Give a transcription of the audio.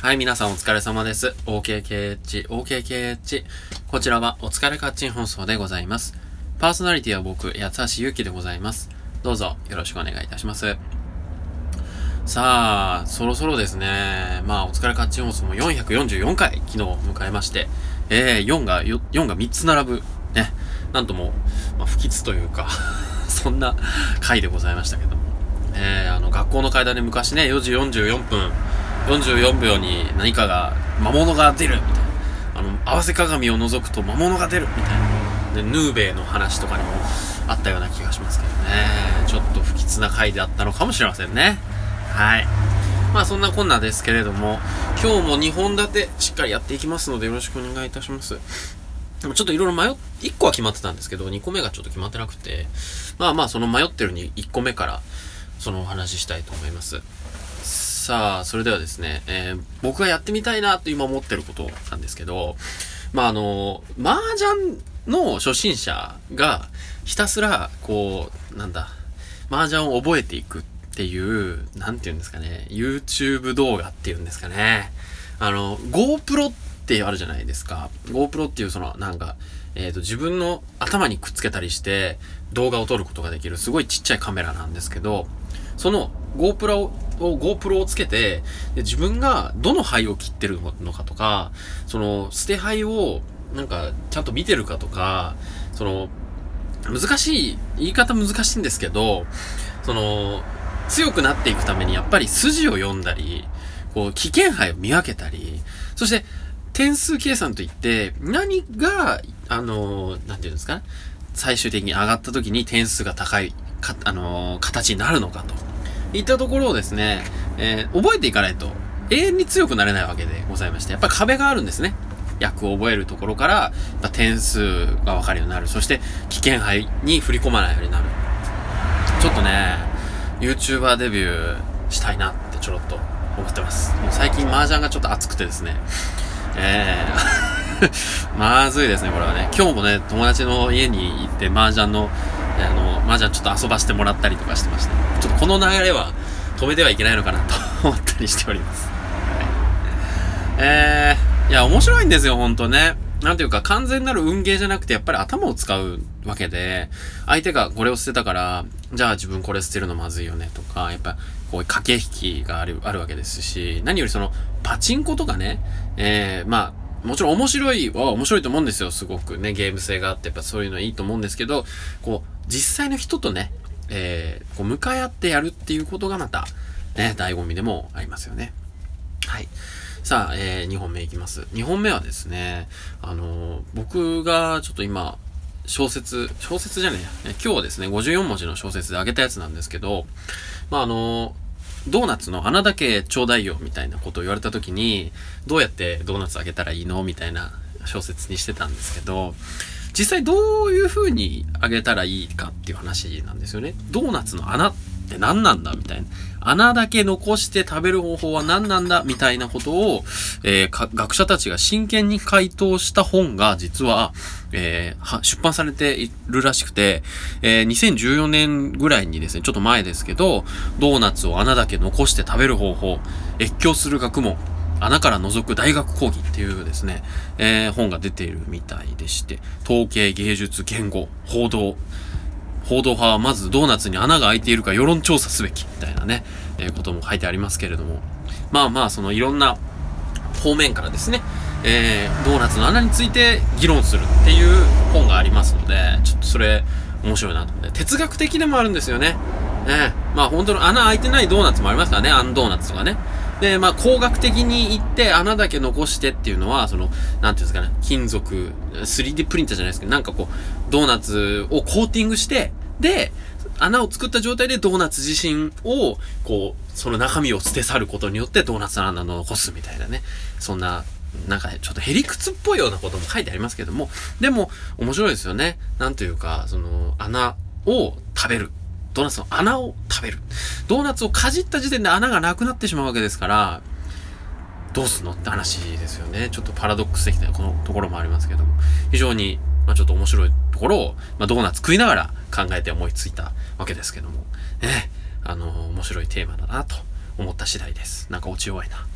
はい、皆さんお疲れ様です。OKKH、OKKH。こちらはお疲れカッチン放送でございます。パーソナリティは僕、八橋ゆうきでございます。どうぞよろしくお願いいたします。さあ、そろそろですね。まあ、お疲れカッチン放送も444回昨日迎えまして、えー、4が、4が3つ並ぶ。ね。なんとも、まあ、不吉というか そんな回でございましたけども。えー、あの、学校の階段で昔ね、4時44分、44秒に何かが、魔物が出るみたいな。あの、合わせ鏡を覗くと魔物が出るみたいな。で、ヌーベイの話とかにもあったような気がしますけどね。ちょっと不吉な回であったのかもしれませんね。はい。まあそんなこんなですけれども、今日も2本立てしっかりやっていきますのでよろしくお願いいたします。でもちょっといろいろ迷っ、1個は決まってたんですけど、2個目がちょっと決まってなくて、まあまあその迷ってるに1個目からそのお話ししたいと思います。さあ、それではですね、えー、僕がやってみたいなと今思ってることなんですけど、まあ、あの、麻雀の初心者がひたすら、こう、なんだ、麻雀を覚えていくっていう、なんて言うんですかね、YouTube 動画っていうんですかね。あの、GoPro ってあるじゃないですか。GoPro っていうその、なんか、えっ、ー、と、自分の頭にくっつけたりして動画を撮ることができるすごいちっちゃいカメラなんですけど、その GoPro を、GoPro をつけて、で自分がどの灰を切ってるのかとか、その捨て灰をなんかちゃんと見てるかとか、その、難しい、言い方難しいんですけど、その、強くなっていくためにやっぱり筋を読んだり、こう、危険牌を見分けたり、そして、点数計算といって、何が、あの、なんていうんですか最終的に上がった時に点数が高い、か、あの形になるのかと。いったところをですね、えー、覚えていかないと永遠に強くなれないわけでございまして、やっぱり壁があるんですね。役を覚えるところから、やっぱ点数がわかるようになる。そして、危険牌に振り込まないようになる。ちょっとね、YouTuber デビューしたいなってちょろっと思ってます。もう最近麻雀がちょっと熱くてですね、えー まずいですね、これはね。今日もね、友達の家に行って麻雀のあの、麻雀ちょっと遊ばせてもらったりとかしてました。ちょっとこの流れは止めてはいけないのかなと思ったりしております。えー、いや、面白いんですよ、ほんとね。なんていうか、完全なる運ゲーじゃなくて、やっぱり頭を使うわけで、相手がこれを捨てたから、じゃあ自分これ捨てるのまずいよねとか、やっぱ、こういう駆け引きがある、あるわけですし、何よりその、パチンコとかね、えー、まあ、もちろん面白いは面白いと思うんですよ、すごくね、ゲーム性があって、やっぱそういうのはいいと思うんですけど、こう、実際の人とね、えー、こう向かい合ってやるっていうことがまた、ね、醍醐味でもありますよね。はい。さあ、えー、2本目いきます。2本目はですね、あのー、僕がちょっと今、小説、小説じゃねえや。今日はですね、54文字の小説であげたやつなんですけど、まあ、あのー、ドーナツの穴だけちょうだいよみたいなことを言われた時に、どうやってドーナツあげたらいいのみたいな小説にしてたんですけど、実際どういう風にあげたらいいかっていう話なんですよね。ドーナツの穴って何なんだみたいな。穴だけ残して食べる方法は何なんだみたいなことを、えー、学者たちが真剣に回答した本が実は、えー、出版されているらしくて、えー、2014年ぐらいにですね、ちょっと前ですけど、ドーナツを穴だけ残して食べる方法、越境する学問、穴から覗く大学講義っていうですね、えー、本が出ているみたいでして、統計、芸術、言語、報道、報道派はまずドーナツに穴が開いているか世論調査すべきみたいなね、えー、ことも書いてありますけれども、まあまあ、そのいろんな方面からですね、えー、ドーナツの穴について議論するっていう本がありますので、ちょっとそれ面白いなと思って、哲学的でもあるんですよね。ねまあ本当の穴開いてないドーナツもありますからね、アンドーナツとかね。で、まあ、工学的に言って穴だけ残してっていうのは、その、なんていうんですかね、金属、3D プリンターじゃないですけど、なんかこう、ドーナツをコーティングして、で、穴を作った状態でドーナツ自身を、こう、その中身を捨て去ることによってドーナツの穴を残すみたいなね。そんな、なんかね、ちょっとヘリクツっぽいようなことも書いてありますけども、でも、面白いですよね。なんというか、その、穴を食べる。ドーナツの穴を食べる。ドーナツをかじった時点で穴がなくなってしまうわけですから、どうすんのって話ですよね。ちょっとパラドックス的なこのところもありますけども。非常に、まあ、ちょっと面白いところを、まあ、ドーナツ食いながら考えて思いついたわけですけども。ね。あの、面白いテーマだなと思った次第です。なんか落ち弱いな。